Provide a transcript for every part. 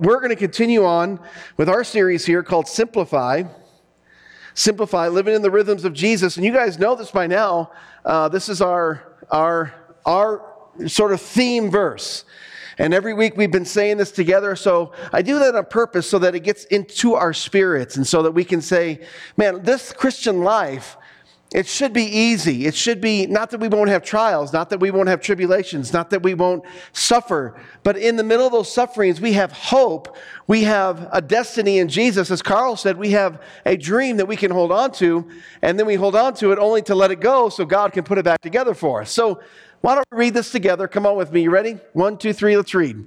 we're going to continue on with our series here called Simplify. Simplify, living in the rhythms of Jesus. And you guys know this by now. Uh, this is our, our, our sort of theme verse. And every week we've been saying this together. So I do that on purpose so that it gets into our spirits and so that we can say, man, this Christian life it should be easy. It should be not that we won't have trials, not that we won't have tribulations, not that we won't suffer, but in the middle of those sufferings, we have hope. We have a destiny in Jesus. As Carl said, we have a dream that we can hold on to, and then we hold on to it only to let it go so God can put it back together for us. So why don't we read this together? Come on with me. You ready? One, two, three, let's read.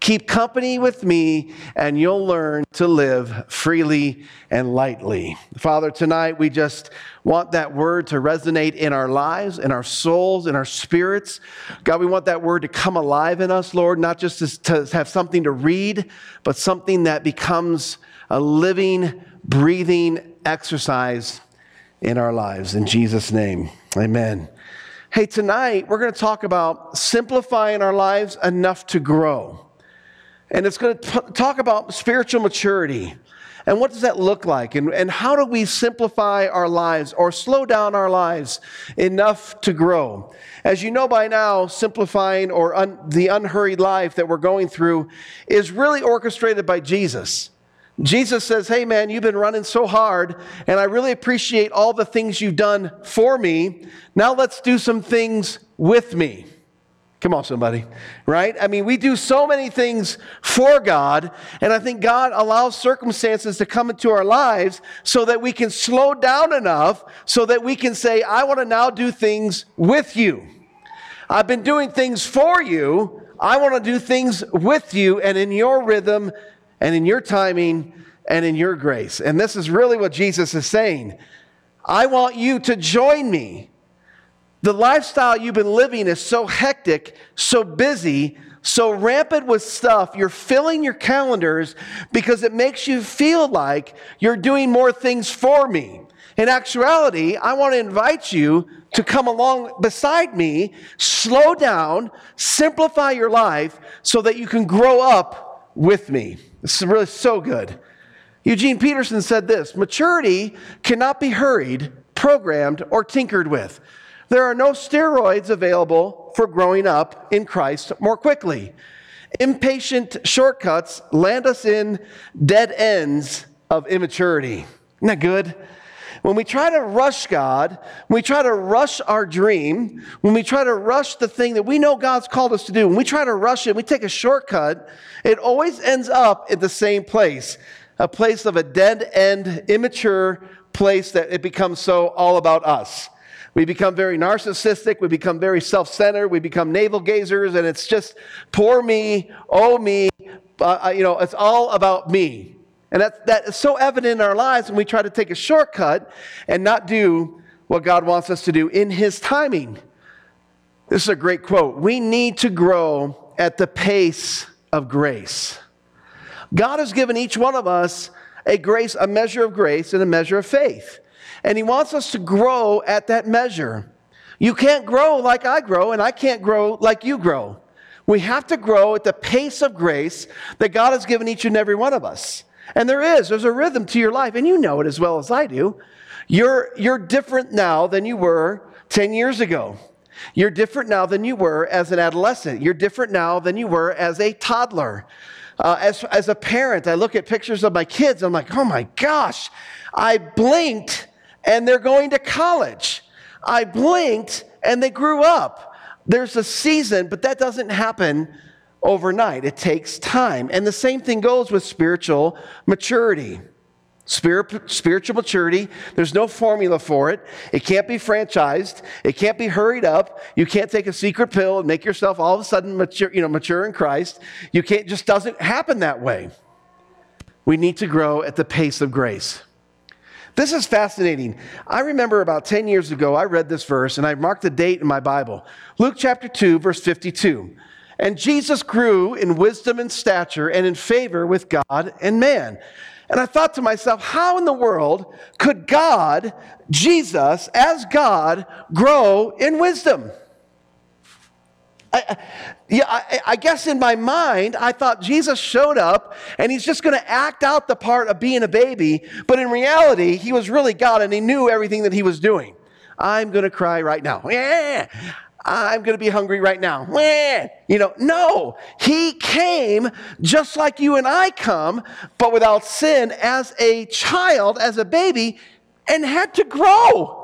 Keep company with me, and you'll learn to live freely and lightly. Father, tonight we just want that word to resonate in our lives, in our souls, in our spirits. God, we want that word to come alive in us, Lord, not just to, have something to read, but something that becomes a living, breathing exercise in our lives. In Jesus' name, amen. Hey, tonight we're going to talk about simplifying our lives enough to grow. And it's going to t- talk about spiritual maturity. And what does that look like? And, and how do we simplify our lives or slow down our lives enough to grow? As you know by now, simplifying or un, the unhurried life that we're going through is really orchestrated by Jesus. Jesus says, Hey man, you've been running so hard, and I really appreciate all the things you've done for me. Now let's do some things with me. Come on, somebody, right? I mean, we do so many things for God, and I think God allows circumstances to come into our lives so that we can slow down enough so that we can say, I want to now do things with you. I've been doing things for you. I want to do things with you and in your rhythm and in your timing and in your grace. And this is really what Jesus is saying. I want you to join me the lifestyle you've been living is so hectic, so busy, so rampant with stuff. You're filling your calendars because it makes you feel like you're doing more things for me. In actuality, I want to invite you to come along beside me, slow down, simplify your life so that you can grow up with me. This is really so good. Eugene Peterson said this maturity cannot be hurried, programmed, or tinkered with. There are no steroids available for growing up in Christ more quickly. Impatient shortcuts land us in dead ends of immaturity. Isn't that good? When we try to rush God, when we try to rush our dream, when we try to rush the thing that we know God's called us to do, when we try to rush it, we take a shortcut, it always ends up at the same place a place of a dead end, immature place that it becomes so all about us. We become very narcissistic. We become very self centered. We become navel gazers, and it's just poor me, oh me. Uh, you know, it's all about me. And that, that is so evident in our lives when we try to take a shortcut and not do what God wants us to do in His timing. This is a great quote. We need to grow at the pace of grace. God has given each one of us a grace, a measure of grace and a measure of faith. And He wants us to grow at that measure. You can't grow like I grow, and I can't grow like you grow. We have to grow at the pace of grace that God has given each and every one of us. And there is, there's a rhythm to your life, and you know it as well as I do. You're, you're different now than you were 10 years ago. You're different now than you were as an adolescent. You're different now than you were as a toddler. Uh, as, as a parent, I look at pictures of my kids, I'm like, oh my gosh, I blinked and they're going to college. I blinked and they grew up. There's a season, but that doesn't happen overnight. It takes time. And the same thing goes with spiritual maturity. Spirit, spiritual maturity, there's no formula for it. It can't be franchised. It can't be hurried up. You can't take a secret pill and make yourself all of a sudden mature, you know, mature in Christ. You can't, just doesn't happen that way. We need to grow at the pace of grace. This is fascinating. I remember about 10 years ago, I read this verse and I marked the date in my Bible. Luke chapter 2, verse 52. And Jesus grew in wisdom and stature and in favor with God and man. And I thought to myself, how in the world could God, Jesus, as God, grow in wisdom? I, yeah, I, I, guess in my mind, I thought Jesus showed up and he's just going to act out the part of being a baby, but in reality, he was really God and he knew everything that he was doing. I'm going to cry right now. Yeah. I'm going to be hungry right now. You know, no, he came just like you and I come, but without sin as a child, as a baby, and had to grow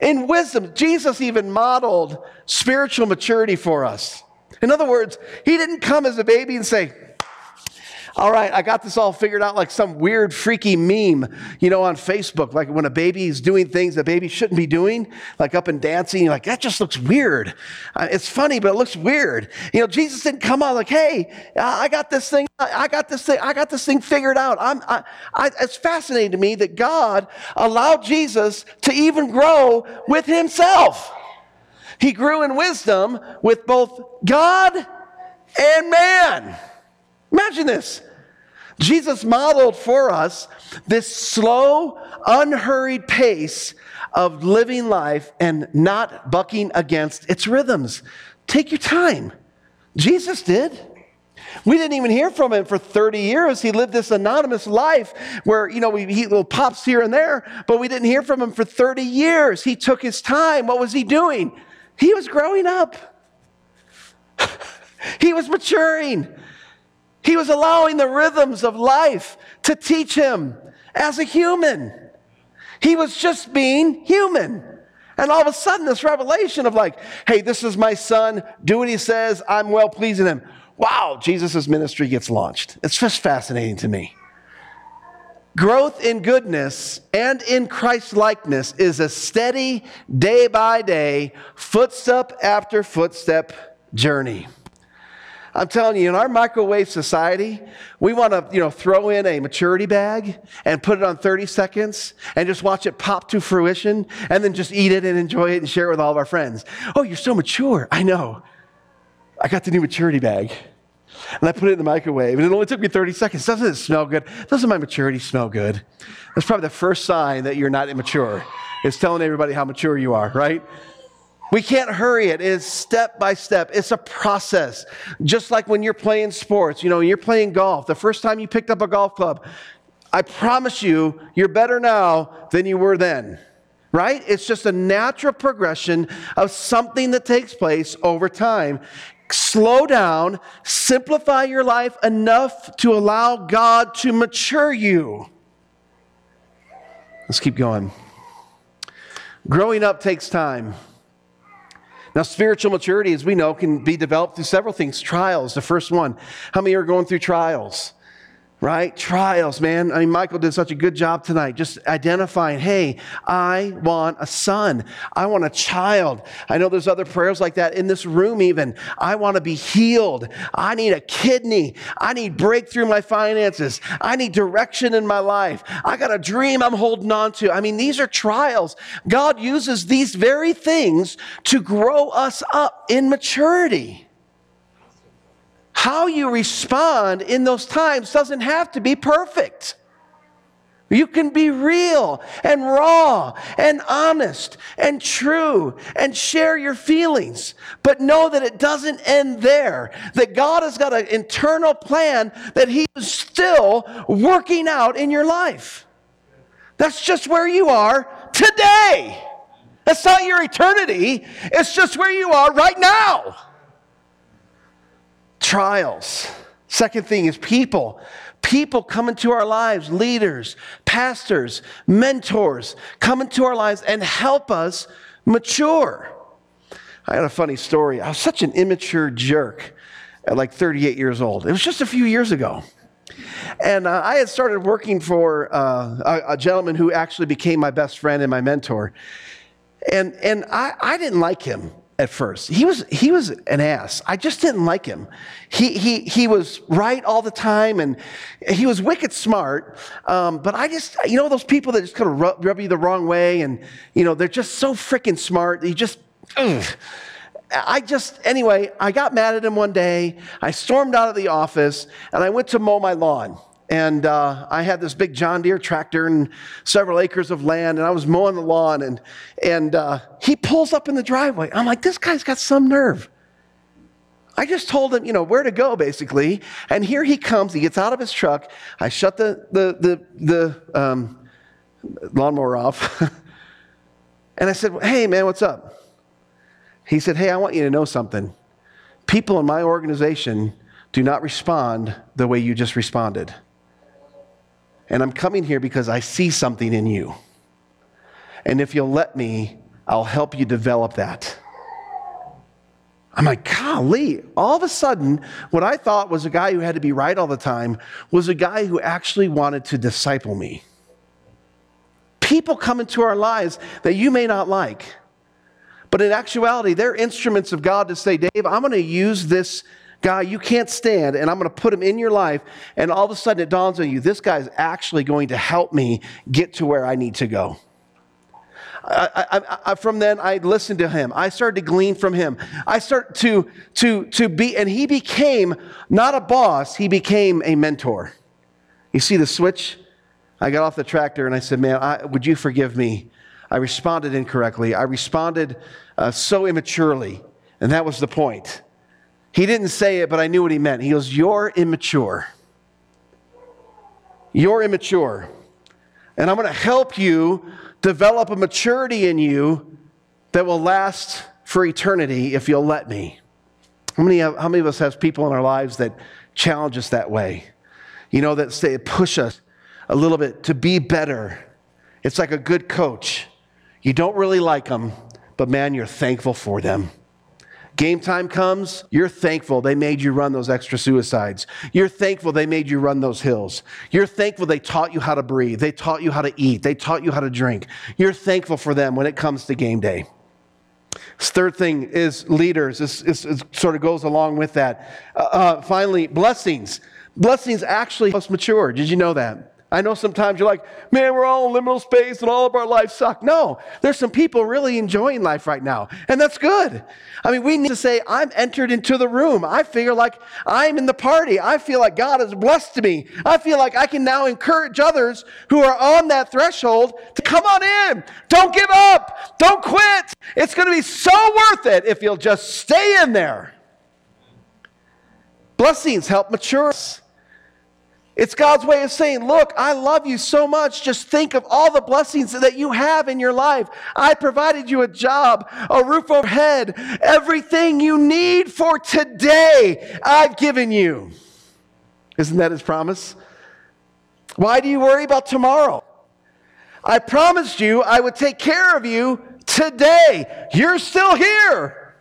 in wisdom. Jesus even modeled spiritual maturity for us. In other words, he didn't come as a baby and say, all right, I got this all figured out like some weird, freaky meme, you know, on Facebook. Like when a baby is doing things a baby shouldn't be doing, like up and dancing, you're like, that just looks weird. Uh, it's funny, but it looks weird. You know, Jesus didn't come out like, hey, I got this thing, I got this thing, I got this thing figured out. I'm, I, I, it's fascinating to me that God allowed Jesus to even grow with himself. He grew in wisdom with both God and man. Imagine this. Jesus modeled for us this slow, unhurried pace of living life and not bucking against its rhythms. Take your time. Jesus did. We didn't even hear from him for 30 years. He lived this anonymous life where, you know, we, he little pops here and there, but we didn't hear from him for 30 years. He took his time. What was he doing? He was growing up, he was maturing. He was allowing the rhythms of life to teach him as a human. He was just being human. And all of a sudden, this revelation of like, hey, this is my son, do what he says, I'm well pleasing him. Wow, Jesus' ministry gets launched. It's just fascinating to me. Growth in goodness and in Christ likeness is a steady, day by day, footstep after footstep journey. I'm telling you, in our microwave society, we want to, you know, throw in a maturity bag and put it on 30 seconds and just watch it pop to fruition and then just eat it and enjoy it and share it with all of our friends. Oh, you're so mature. I know. I got the new maturity bag. And I put it in the microwave, and it only took me 30 seconds. Doesn't it smell good? Doesn't my maturity smell good? That's probably the first sign that you're not immature. It's telling everybody how mature you are, right? We can't hurry it. It is step by step. It's a process. Just like when you're playing sports, you know, you're playing golf. The first time you picked up a golf club, I promise you, you're better now than you were then. Right? It's just a natural progression of something that takes place over time. Slow down, simplify your life enough to allow God to mature you. Let's keep going. Growing up takes time. Now, spiritual maturity, as we know, can be developed through several things. Trials, the first one. How many are going through trials? Right? Trials, man. I mean, Michael did such a good job tonight, just identifying, hey, I want a son. I want a child. I know there's other prayers like that in this room, even. I want to be healed. I need a kidney. I need breakthrough in my finances. I need direction in my life. I got a dream I'm holding on to. I mean, these are trials. God uses these very things to grow us up in maturity. How you respond in those times doesn't have to be perfect. You can be real and raw and honest and true and share your feelings. But know that it doesn't end there. That God has got an internal plan that He is still working out in your life. That's just where you are today. That's not your eternity. It's just where you are right now trials. Second thing is people. People come into our lives, leaders, pastors, mentors, come into our lives and help us mature. I had a funny story. I was such an immature jerk at like 38 years old. It was just a few years ago. And uh, I had started working for uh, a, a, gentleman who actually became my best friend and my mentor. And, and I, I didn't like him at first. He was, he was an ass. I just didn't like him. He, he, he was right all the time and he was wicked smart. Um, but I just, you know, those people that just kind of rub, rub you the wrong way and, you know, they're just so freaking smart. You just, ugh. I just, anyway, I got mad at him one day. I stormed out of the office and I went to mow my lawn. And uh, I had this big John Deere tractor and several acres of land, and I was mowing the lawn. And, and uh, he pulls up in the driveway. I'm like, this guy's got some nerve. I just told him, you know, where to go, basically. And here he comes. He gets out of his truck. I shut the, the, the, the um, lawnmower off. and I said, hey, man, what's up? He said, hey, I want you to know something. People in my organization do not respond the way you just responded. And I'm coming here because I see something in you. And if you'll let me, I'll help you develop that. I'm like, golly, all of a sudden, what I thought was a guy who had to be right all the time was a guy who actually wanted to disciple me. People come into our lives that you may not like, but in actuality, they're instruments of God to say, Dave, I'm going to use this guy you can't stand, and I'm going to put him in your life. And all of a sudden it dawns on you this guy is actually going to help me get to where I need to go. I, I, I, from then, I listened to him. I started to glean from him. I started to, to, to be, and he became not a boss, he became a mentor. You see the switch? I got off the tractor and I said, Man, would you forgive me? I responded incorrectly. I responded uh, so immaturely, and that was the point. He didn't say it, but I knew what he meant. He goes, You're immature. You're immature. And I'm going to help you develop a maturity in you that will last for eternity if you'll let me. How many, how many of us have people in our lives that challenge us that way? You know, that say, push us a little bit to be better. It's like a good coach. You don't really like them, but man, you're thankful for them. Game time comes, you're thankful they made you run those extra suicides. You're thankful they made you run those hills. You're thankful they taught you how to breathe. They taught you how to eat. They taught you how to drink. You're thankful for them when it comes to game day. This third thing is leaders. This, this, this sort of goes along with that. Uh, uh, finally, blessings. Blessings actually help us mature. Did you know that? I know sometimes you're like, man, we're all in liminal space and all of our lives suck. No, there's some people really enjoying life right now, and that's good. I mean, we need to say, I'm entered into the room. I feel like I'm in the party. I feel like God has blessed me. I feel like I can now encourage others who are on that threshold to come on in. Don't give up. Don't quit. It's going to be so worth it if you'll just stay in there. Blessings help mature us. It's God's way of saying, Look, I love you so much. Just think of all the blessings that you have in your life. I provided you a job, a roof overhead, everything you need for today, I've given you. Isn't that his promise? Why do you worry about tomorrow? I promised you I would take care of you today. You're still here.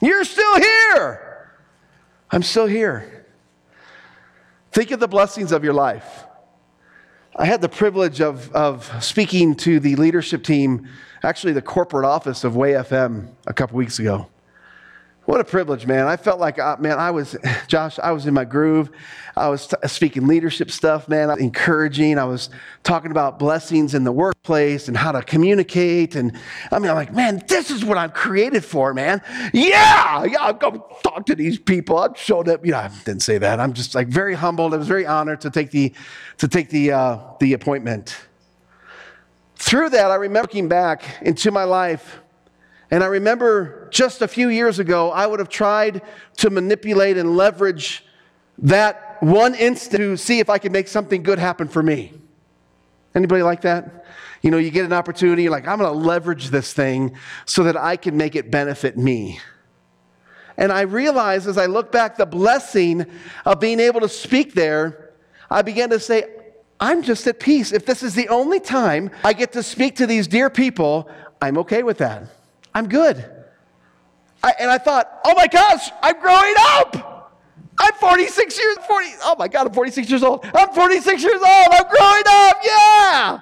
You're still here. I'm still here. Think of the blessings of your life. I had the privilege of, of speaking to the leadership team, actually, the corporate office of Way FM a couple weeks ago. What a privilege, man. I felt like, uh, man, I was, Josh, I was in my groove. I was t- speaking leadership stuff, man, encouraging. I was talking about blessings in the workplace and how to communicate. And I mean, I'm like, man, this is what I'm created for, man. Yeah, yeah, I'll go talk to these people. I showed up. You know, I didn't say that. I'm just like very humbled. I was very honored to take the, to take the, uh, the appointment. Through that, I remember looking back into my life and I remember just a few years ago, I would have tried to manipulate and leverage that one instant to see if I could make something good happen for me. Anybody like that? You know, you get an opportunity, you're like, I'm going to leverage this thing so that I can make it benefit me. And I realized as I look back the blessing of being able to speak there, I began to say, I'm just at peace. If this is the only time I get to speak to these dear people, I'm okay with that. I'm good. I, and I thought, oh my gosh, I'm growing up. I'm 46 years, 40, oh my God, I'm 46 years old. I'm 46 years old. I'm growing up. Yeah.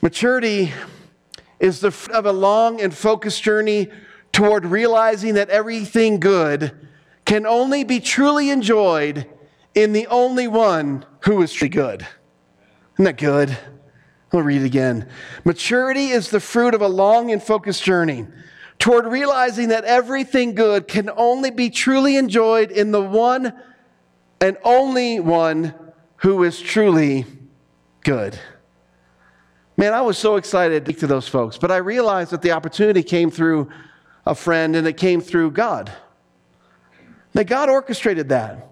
Maturity is the fruit of a long and focused journey toward realizing that everything good can only be truly enjoyed in the only one who is truly good. Isn't that good? I'll read it again. Maturity is the fruit of a long and focused journey toward realizing that everything good can only be truly enjoyed in the one and only one who is truly good. Man, I was so excited to speak to those folks, but I realized that the opportunity came through a friend and it came through God. That God orchestrated that.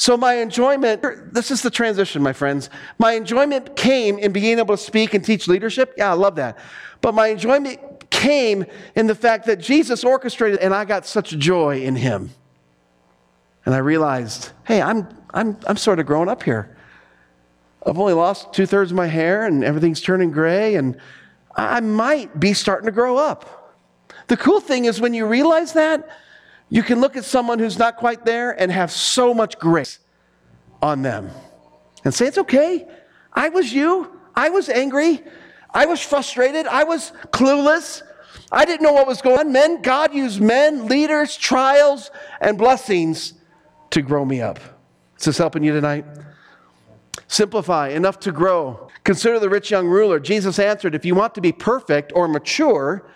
So, my enjoyment, this is the transition, my friends. My enjoyment came in being able to speak and teach leadership. Yeah, I love that. But my enjoyment came in the fact that Jesus orchestrated and I got such joy in him. And I realized, hey, I'm, I'm, I'm sort of growing up here. I've only lost two thirds of my hair and everything's turning gray, and I might be starting to grow up. The cool thing is when you realize that, you can look at someone who's not quite there and have so much grace on them and say, It's okay. I was you. I was angry. I was frustrated. I was clueless. I didn't know what was going on. Men, God used men, leaders, trials, and blessings to grow me up. Is this helping you tonight? Simplify, enough to grow. Consider the rich young ruler. Jesus answered, If you want to be perfect or mature,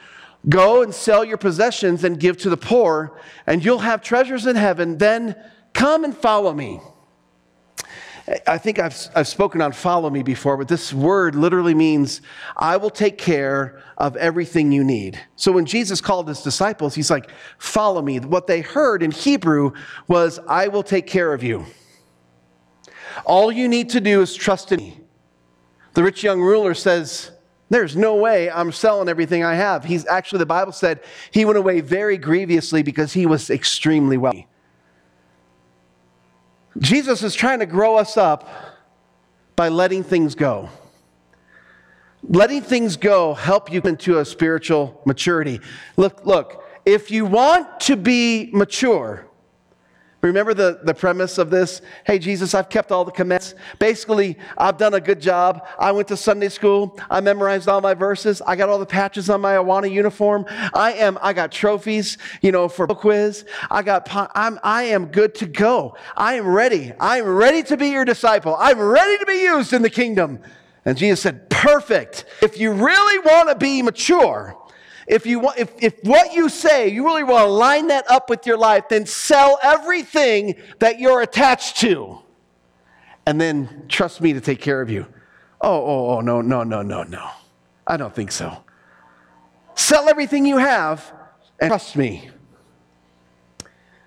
go and sell your possessions and give to the poor, and you'll have treasures in heaven. Then come and follow me. I think I've, I've spoken on follow me before, but this word literally means I will take care of everything you need. So when Jesus called his disciples, he's like, follow me. What they heard in Hebrew was, I will take care of you. All you need to do is trust in me. The rich young ruler says, There's no way I'm selling everything I have. He's actually, the Bible said, he went away very grievously because he was extremely wealthy. Jesus is trying to grow us up by letting things go. Letting things go help you into a spiritual maturity. Look, look, if you want to be mature, Remember the, the premise of this? Hey, Jesus, I've kept all the commands. Basically, I've done a good job. I went to Sunday school. I memorized all my verses. I got all the patches on my Awana uniform. I am, I got trophies, you know, for quiz. I got, I'm, I am good to go. I am ready. I'm ready to be your disciple. I'm ready to be used in the kingdom. And Jesus said, perfect. If you really want to be mature, if, you want, if, if what you say, you really want to line that up with your life, then sell everything that you're attached to. And then trust me to take care of you. Oh, oh, oh, no, no, no, no, no. I don't think so. Sell everything you have and trust me.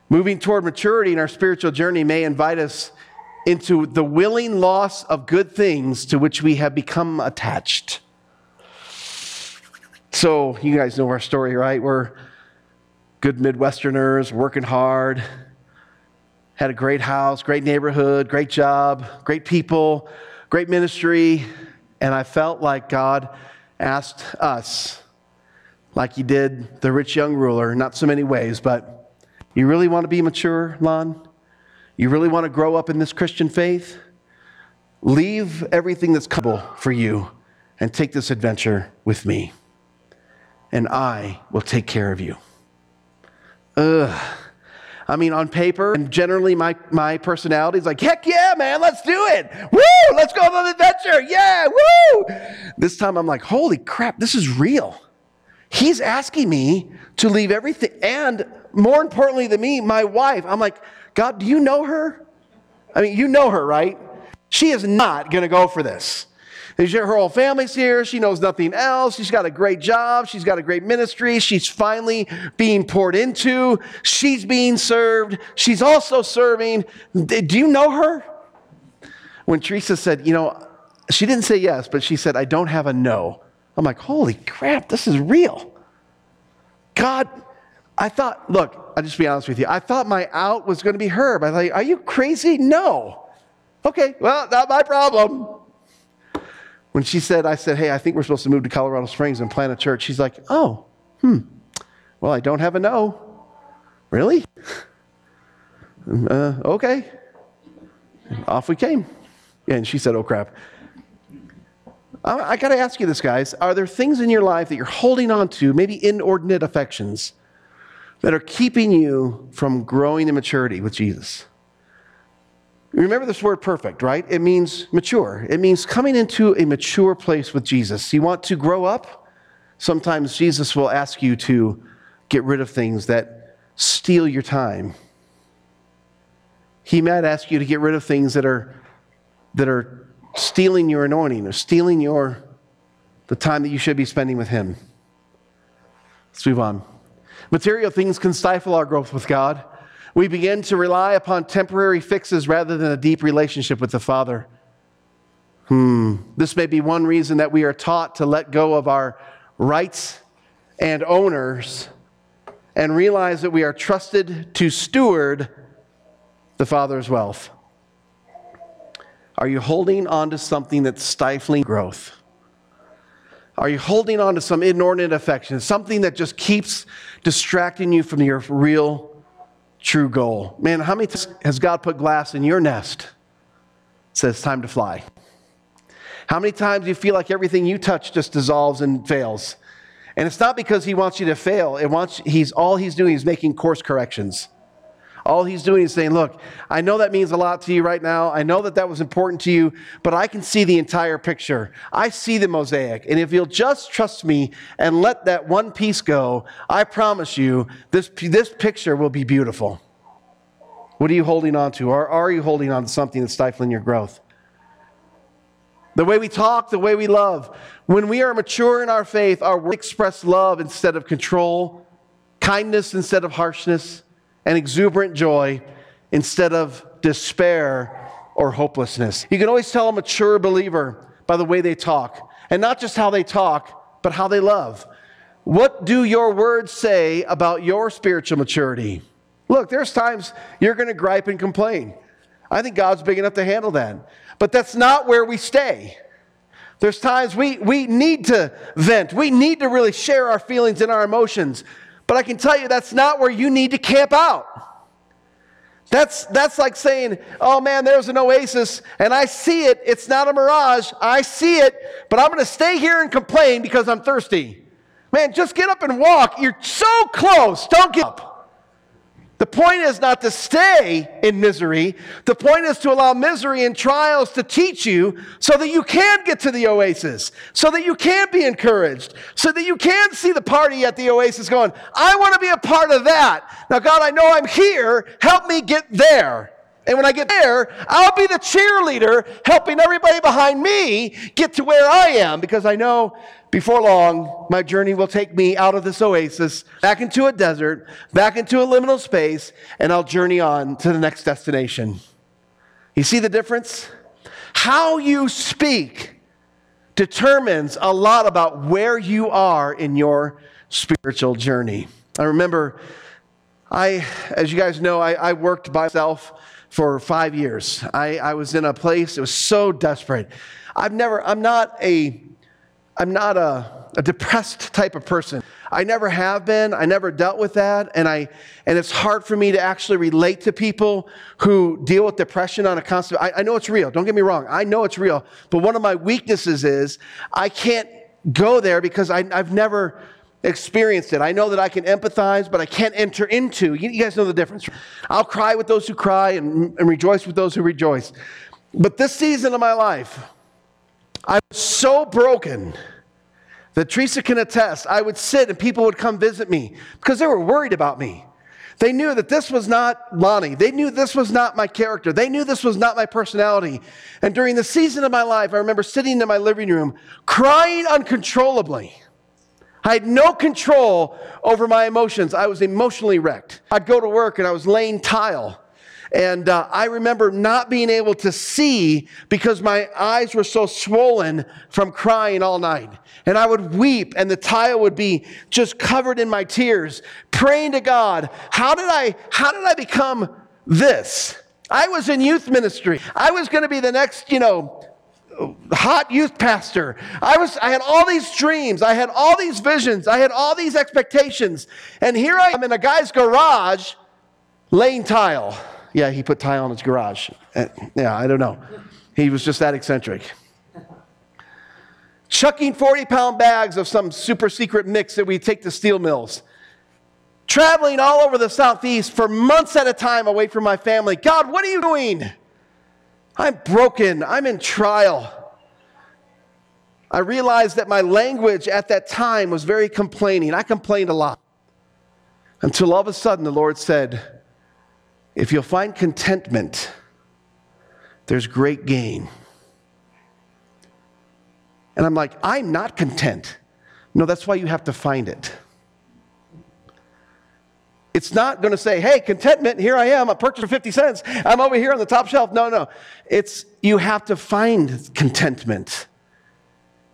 Moving toward maturity in our spiritual journey may invite us into the willing loss of good things to which we have become attached. So, you guys know our story, right? We're good Midwesterners, working hard, had a great house, great neighborhood, great job, great people, great ministry. And I felt like God asked us, like He did the rich young ruler, not so many ways, but you really want to be mature, Lon? You really want to grow up in this Christian faith? Leave everything that's comfortable for you and take this adventure with me and I will take care of you. Ugh. I mean, on paper, and generally my, my personality is like, heck yeah, man, let's do it. Woo, let's go on an adventure. Yeah, woo. This time I'm like, holy crap, this is real. He's asking me to leave everything. And more importantly than me, my wife. I'm like, God, do you know her? I mean, you know her, right? She is not going to go for this. Her whole family's here. She knows nothing else. She's got a great job. She's got a great ministry. She's finally being poured into. She's being served. She's also serving. Do you know her? When Teresa said, you know, she didn't say yes, but she said, I don't have a no. I'm like, holy crap, this is real. God, I thought, look, I'll just be honest with you. I thought my out was going to be her. I thought, are you crazy? No. Okay, well, not my problem. When she said, I said, hey, I think we're supposed to move to Colorado Springs and plant a church, she's like, oh, hmm, well, I don't have a no. Really? Uh, okay. And off we came. And she said, oh, crap. I, I got to ask you this, guys. Are there things in your life that you're holding on to, maybe inordinate affections, that are keeping you from growing in maturity with Jesus? Remember this word perfect, right? It means mature. It means coming into a mature place with Jesus. You want to grow up? Sometimes Jesus will ask you to get rid of things that steal your time. He might ask you to get rid of things that are, that are stealing your anointing or stealing your, the time that you should be spending with Him. Let's move on. Material things can stifle our growth with God. We begin to rely upon temporary fixes rather than a deep relationship with the Father. Hmm. This may be one reason that we are taught to let go of our rights and owners and realize that we are trusted to steward the Father's wealth. Are you holding on to something that's stifling growth? Are you holding on to some inordinate affection, something that just keeps distracting you from your real, true goal? Man, how many times has God put glass in your nest? Says, time to fly. How many times do you feel like everything you touch just dissolves and fails? And it's not because he wants you to fail. It wants he's all he's doing is making course corrections. All he's doing is saying, Look, I know that means a lot to you right now. I know that that was important to you, but I can see the entire picture. I see the mosaic. And if you'll just trust me and let that one piece go, I promise you, this, this picture will be beautiful. What are you holding on to? Or are you holding on to something that's stifling your growth? The way we talk, the way we love. When we are mature in our faith, our words express love instead of control, kindness instead of harshness, and exuberant joy instead of despair or hopelessness. You can always tell a mature believer by the way they talk, and not just how they talk, but how they love. What do your words say about your spiritual maturity? Look, there's times you're going to gripe and complain. I think God's big enough to handle that. But that's not where we stay. There's times we, we need to vent. We need to really share our feelings and our emotions. But I can tell you that's not where you need to camp out. That's, that's like saying, oh man, there's an oasis and I see it. It's not a mirage. I see it, but I'm going to stay here and complain because I'm thirsty. Man, just get up and walk. You're so close. Don't get up. The point is not to stay in misery. The point is to allow misery and trials to teach you so that you can get to the oasis, so that you can be encouraged, so that you can see the party at the oasis going, I want to be a part of that. Now, God, I know I'm here. Help me get there. And when I get there, I'll be the cheerleader helping everybody behind me get to where I am because I know before long my journey will take me out of this oasis, back into a desert, back into a liminal space, and I'll journey on to the next destination. You see the difference? How you speak determines a lot about where you are in your spiritual journey. I remember I, as you guys know, I, I worked by myself for five years. I, I was in a place, it was so desperate. I've never, I'm not a, I'm not a, a depressed type of person. I never have been. I never dealt with that. And I, and it's hard for me to actually relate to people who deal with depression on a constant, I, I know it's real. Don't get me wrong. I know it's real. But one of my weaknesses is I can't go there because I, I've never, experienced it. I know that I can empathize, but I can't enter into. You, you guys know the difference. I'll cry with those who cry and, and rejoice with those who rejoice. But this season of my life, I was so broken that Teresa can attest. I would sit and people would come visit me because they were worried about me. They knew that this was not Lonnie. They knew this was not my character. They knew this was not my personality. And during the season of my life, I remember sitting in my living room crying uncontrollably I had no control over my emotions. I was emotionally wrecked. I'd go to work and I was laying tile. And uh, I remember not being able to see because my eyes were so swollen from crying all night. And I would weep, and the tile would be just covered in my tears, praying to God, how did I, how did I become this? I was in youth ministry. I was going to be the next, you know, hot youth pastor. I was I had all these dreams, I had all these visions, I had all these expectations. And here I am in a guy's garage laying tile. Yeah, he put tile in his garage. Uh, yeah, I don't know. He was just that eccentric. chucking 40 pound bags of some super secret mix that we take to steel mills, traveling all over the Southeast for months at a time away from my family. God, what are you doing? I'm broken. I'm in trial. I realized that my language at that time was very complaining. I complained a lot. Until all of a sudden the Lord said, If you'll find contentment, there's great gain. And I'm like, I'm not content. No, that's why you have to find it. It's not going to say, hey, contentment, here I am, I purchased for 50 cents, I'm over here on the top shelf. No, no. It's you have to find contentment.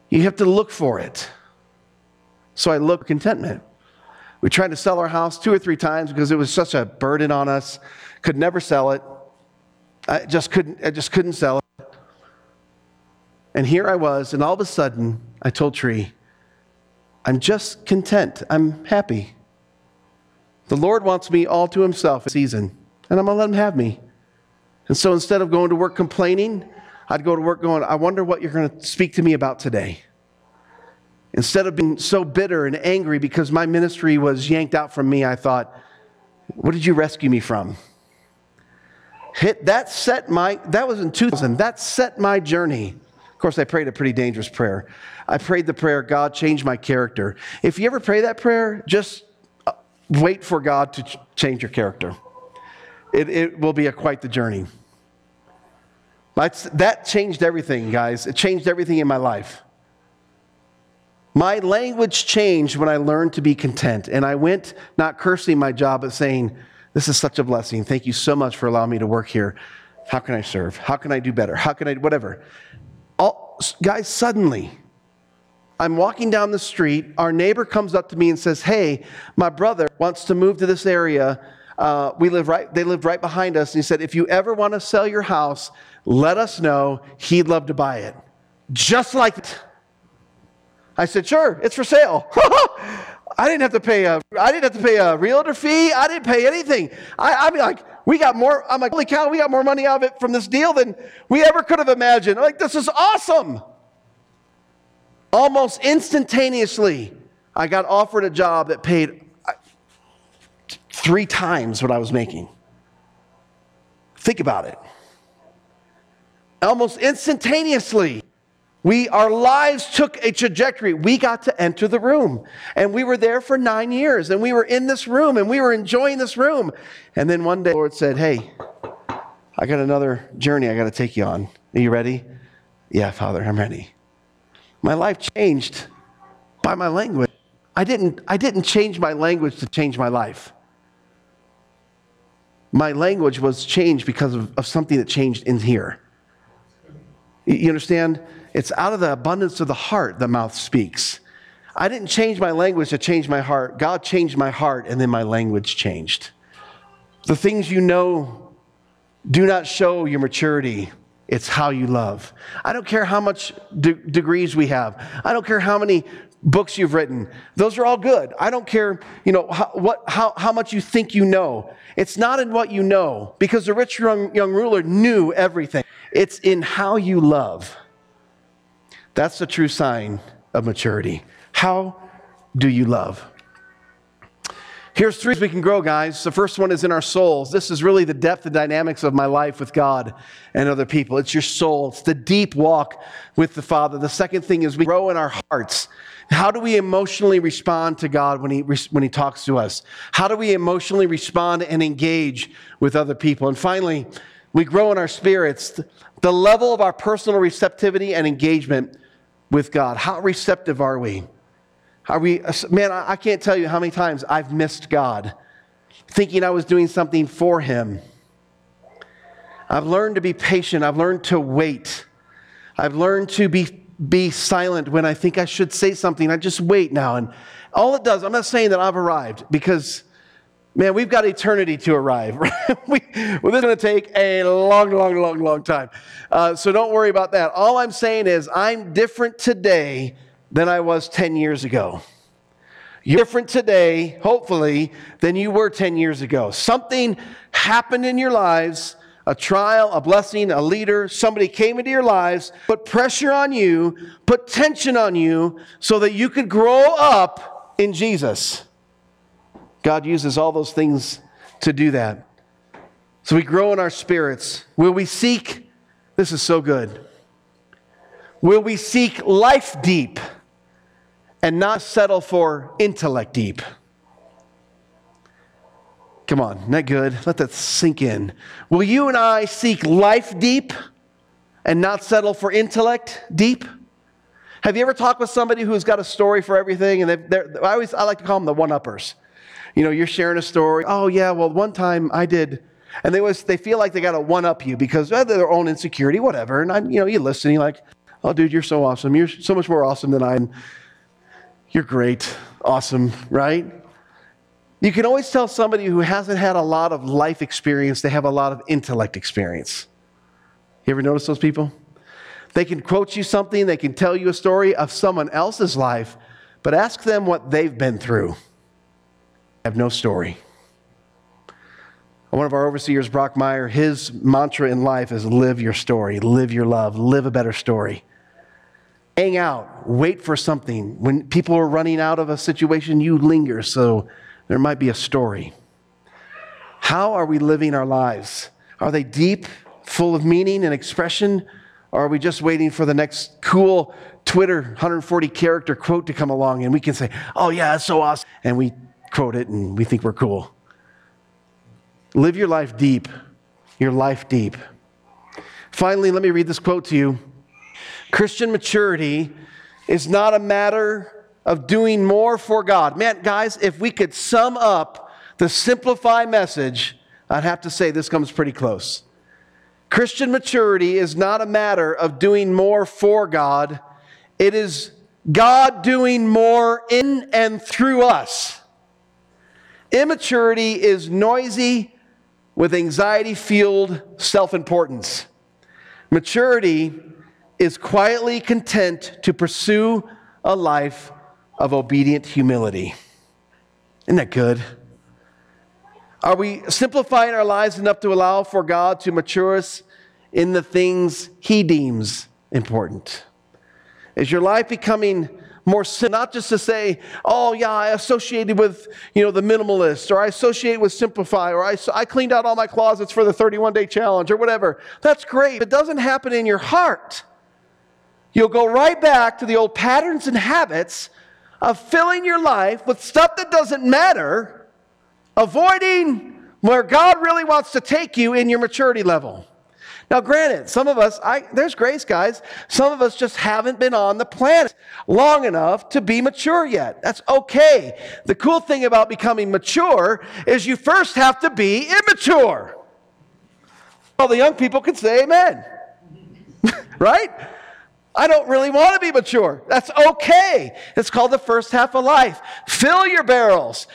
You have to look for it. So I look contentment. We tried to sell our house two or three times because it was such a burden on us. Could never sell it. I just couldn't, I just couldn't sell it. And here I was, and all of a sudden, I told Tree, I'm just content. I'm happy. The Lord wants me all to Himself this season, and I'm going to let Him have me. And so instead of going to work complaining, I'd go to work going, I wonder what you're going to speak to me about today. Instead of being so bitter and angry because my ministry was yanked out from me, I thought, what did you rescue me from? Hit that set my that was in 2000. That set my journey Of course, I prayed a pretty dangerous prayer. I prayed the prayer, God, change my character. If you ever pray that prayer, just uh, wait for God to change your character. It, it will be a, quite the journey. That changed everything, guys. It changed everything in my life. My language changed when I learned to be content. And I went not cursing my job, but saying, This is such a blessing. Thank you so much for allowing me to work here. How can I serve? How can I do better? How can I, whatever all, guys, suddenly, I'm walking down the street. Our neighbor comes up to me and says, Hey, my brother wants to move to this area. Uh, we live right, they lived right behind us. And he said, If you ever want to sell your house, let us know. He'd love to buy it. Just like that. I said, Sure, it's for sale. I didn't have to pay a, I didn't have to pay a realtor fee. I didn't pay anything. I, I mean, like, we got more, I'm like, holy cow, we got more money out of it from this deal than we ever could have imagined. I'm like, this is awesome. Almost instantaneously, I got offered a job that paid three times what I was making. Think about it. Almost instantaneously, we, our lives took a trajectory. We got to enter the room. And we were there for nine years. And we were in this room and we were enjoying this room. And then one day, the Lord said, Hey, I got another journey I got to take you on. Are you ready? Yeah, Father, I'm ready. My life changed by my language. I didn't, I didn't change my language to change my life. My language was changed because of, of something that changed in here. You understand? It's out of the abundance of the heart the mouth speaks. I didn't change my language to change my heart. God changed my heart, and then my language changed. The things you know do not show your maturity. It's how you love. I don't care how much de- degrees we have. I don't care how many books you've written. Those are all good. I don't care, you know, how, what, how, how much you think you know. It's not in what you know, because the rich young, young ruler knew everything. It's in how you love. That's the true sign of maturity. How do you love? Here's three we can grow, guys. The first one is in our souls. This is really the depth and dynamics of my life with God and other people. It's your soul, it's the deep walk with the Father. The second thing is we grow in our hearts. How do we emotionally respond to God when he, when he talks to us? How do we emotionally respond and engage with other people? And finally, we grow in our spirits. The level of our personal receptivity and engagement with God? How receptive are we? Are we, man, I can't tell you how many times I've missed God thinking I was doing something for Him. I've learned to be patient. I've learned to wait. I've learned to be, be silent when I think I should say something. I just wait now. And all it does, I'm not saying that I've arrived because Man, we've got eternity to arrive. Right? we, well, this is going to take a long, long, long, long time. Uh, so don't worry about that. All I'm saying is I'm different today than I was 10 years ago. You're different today, hopefully, than you were 10 years ago. Something happened in your lives. a trial, a blessing, a leader, somebody came into your lives, put pressure on you, put tension on you, so that you could grow up in Jesus. God uses all those things to do that. So we grow in our spirits. Will we seek? This is so good. Will we seek life deep and not settle for intellect deep? Come on, that good? Let that sink in. Will you and I seek life deep and not settle for intellect deep? Have you ever talked with somebody who's got a story for everything? And I always I like to call them the one uppers. You know, you're sharing a story. Oh yeah, well one time I did, and they was they feel like they got to one up you because uh, of their own insecurity, whatever. And I'm, you know, you listen, you're like, oh dude, you're so awesome. You're so much more awesome than I am. You're great, awesome, right? You can always tell somebody who hasn't had a lot of life experience, they have a lot of intellect experience. You ever notice those people? They can quote you something, they can tell you a story of someone else's life, but ask them what they've been through. Have no story. One of our overseers, Brock Meyer, his mantra in life is live your story, live your love, live a better story. Hang out, wait for something. When people are running out of a situation, you linger so there might be a story. How are we living our lives? Are they deep, full of meaning and expression? Or are we just waiting for the next cool Twitter 140 character quote to come along and we can say, oh, yeah, that's so awesome. And we quote it and we think we're cool. Live your life deep, your life deep. Finally, let me read this quote to you Christian maturity is not a matter of doing more for God. Man, guys, if we could sum up the simplify message, I'd have to say this comes pretty close. Christian maturity is not a matter of doing more for God, it is God doing more in and through us. Immaturity is noisy with anxiety fueled self importance. Maturity is quietly content to pursue a life of obedient humility. Isn't that good? Are we simplifying our lives enough to allow for God to mature us in the things He deems important? Is your life becoming more sin, not just to say, oh yeah, I associated with you know the minimalist, or I associate with Simplify, or I, I cleaned out all my closets for the 31 day challenge, or whatever. That's great. But it doesn't happen in your heart. You'll go right back to the old patterns and habits of filling your life with stuff that doesn't matter, avoiding where God really wants to take you in your maturity level. Now, granted, some of us, I, there's grace, guys. Some of us just haven't been on the planet long enough to be mature yet. That's okay. The cool thing about becoming mature is you first have to be immature. Well, the young people can say amen. right? I don't really want to be mature. That's okay. It's called the first half of life. Fill your barrels,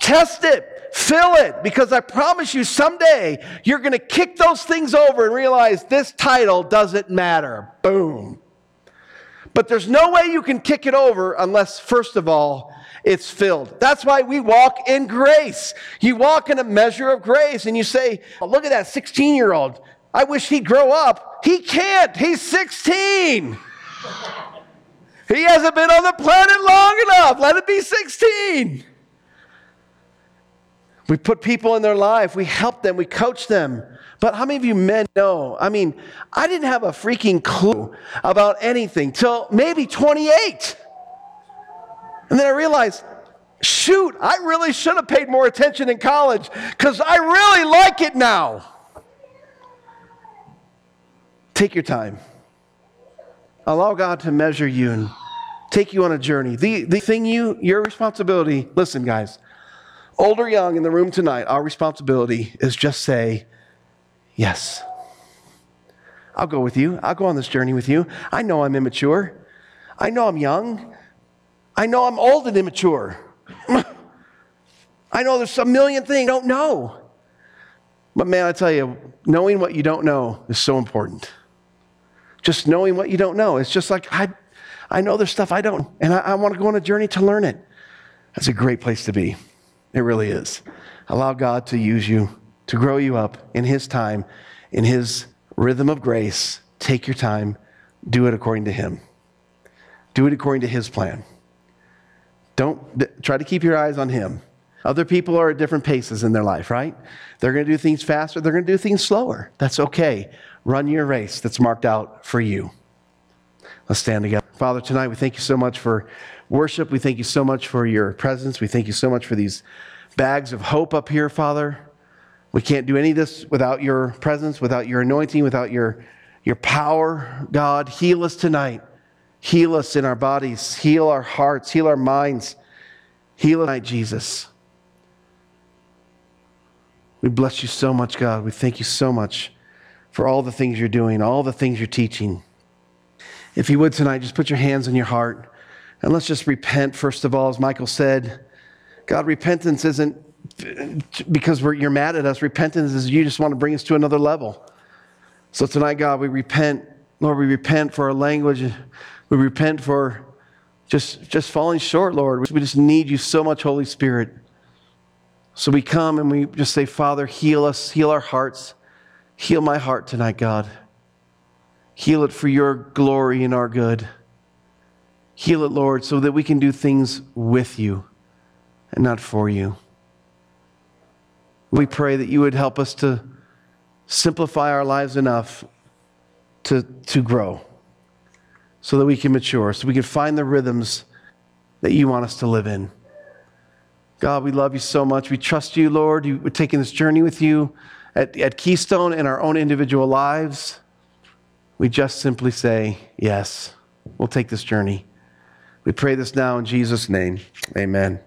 test it, fill it, because I promise you someday you're going to kick those things over and realize this title doesn't matter. Boom. But there's no way you can kick it over unless, first of all, it's filled. That's why we walk in grace. You walk in a measure of grace and you say, oh, Look at that 16 year old. I wish he'd grow up. He can't. He's 16. He hasn't been on the planet long enough. Let it be 16. We put people in their life, we help them, we coach them. But how many of you men know? I mean, I didn't have a freaking clue about anything till maybe 28. And then I realized, shoot, I really should have paid more attention in college because I really like it now. Take your time. Allow God to measure you and take you on a journey. The, the thing you, your responsibility, listen, guys, old or young in the room tonight, our responsibility is just say, Yes. I'll go with you. I'll go on this journey with you. I know I'm immature. I know I'm young. I know I'm old and immature. I know there's a million things I don't know. But man, I tell you, knowing what you don't know is so important just knowing what you don't know. It's just like, I, I know there's stuff I don't, and I, I want to go on a journey to learn it. That's a great place to be. It really is. Allow God to use you, to grow you up in His time, in His rhythm of grace. Take your time, do it according to Him, do it according to His plan. Don't try to keep your eyes on Him. Other people are at different paces in their life, right? They're going to do things faster, they're going to do things slower. That's okay. Run your race that's marked out for you. Let's stand together. Father, tonight we thank you so much for worship. We thank you so much for your presence. We thank you so much for these bags of hope up here, Father. We can't do any of this without your presence, without your anointing, without your, your power. God, heal us tonight. Heal us in our bodies, heal our hearts, heal our minds. Heal tonight, Jesus. We bless you so much, God. We thank you so much for all the things you're doing, all the things you're teaching. If you would tonight, just put your hands on your heart and let's just repent, first of all, as Michael said. God, repentance isn't because you're mad at us. Repentance is you just want to bring us to another level. So tonight, God, we repent. Lord, we repent for our language. We repent for just, just falling short, Lord. We just need you so much, Holy Spirit. So we come and we just say, Father, heal us, heal our hearts. Heal my heart tonight, God. Heal it for your glory and our good. Heal it, Lord, so that we can do things with you and not for you. We pray that you would help us to simplify our lives enough to, to grow so that we can mature, so we can find the rhythms that you want us to live in. God, we love you so much. We trust you, Lord. We're taking this journey with you at, at Keystone in our own individual lives. We just simply say, Yes, we'll take this journey. We pray this now in Jesus' name. Amen.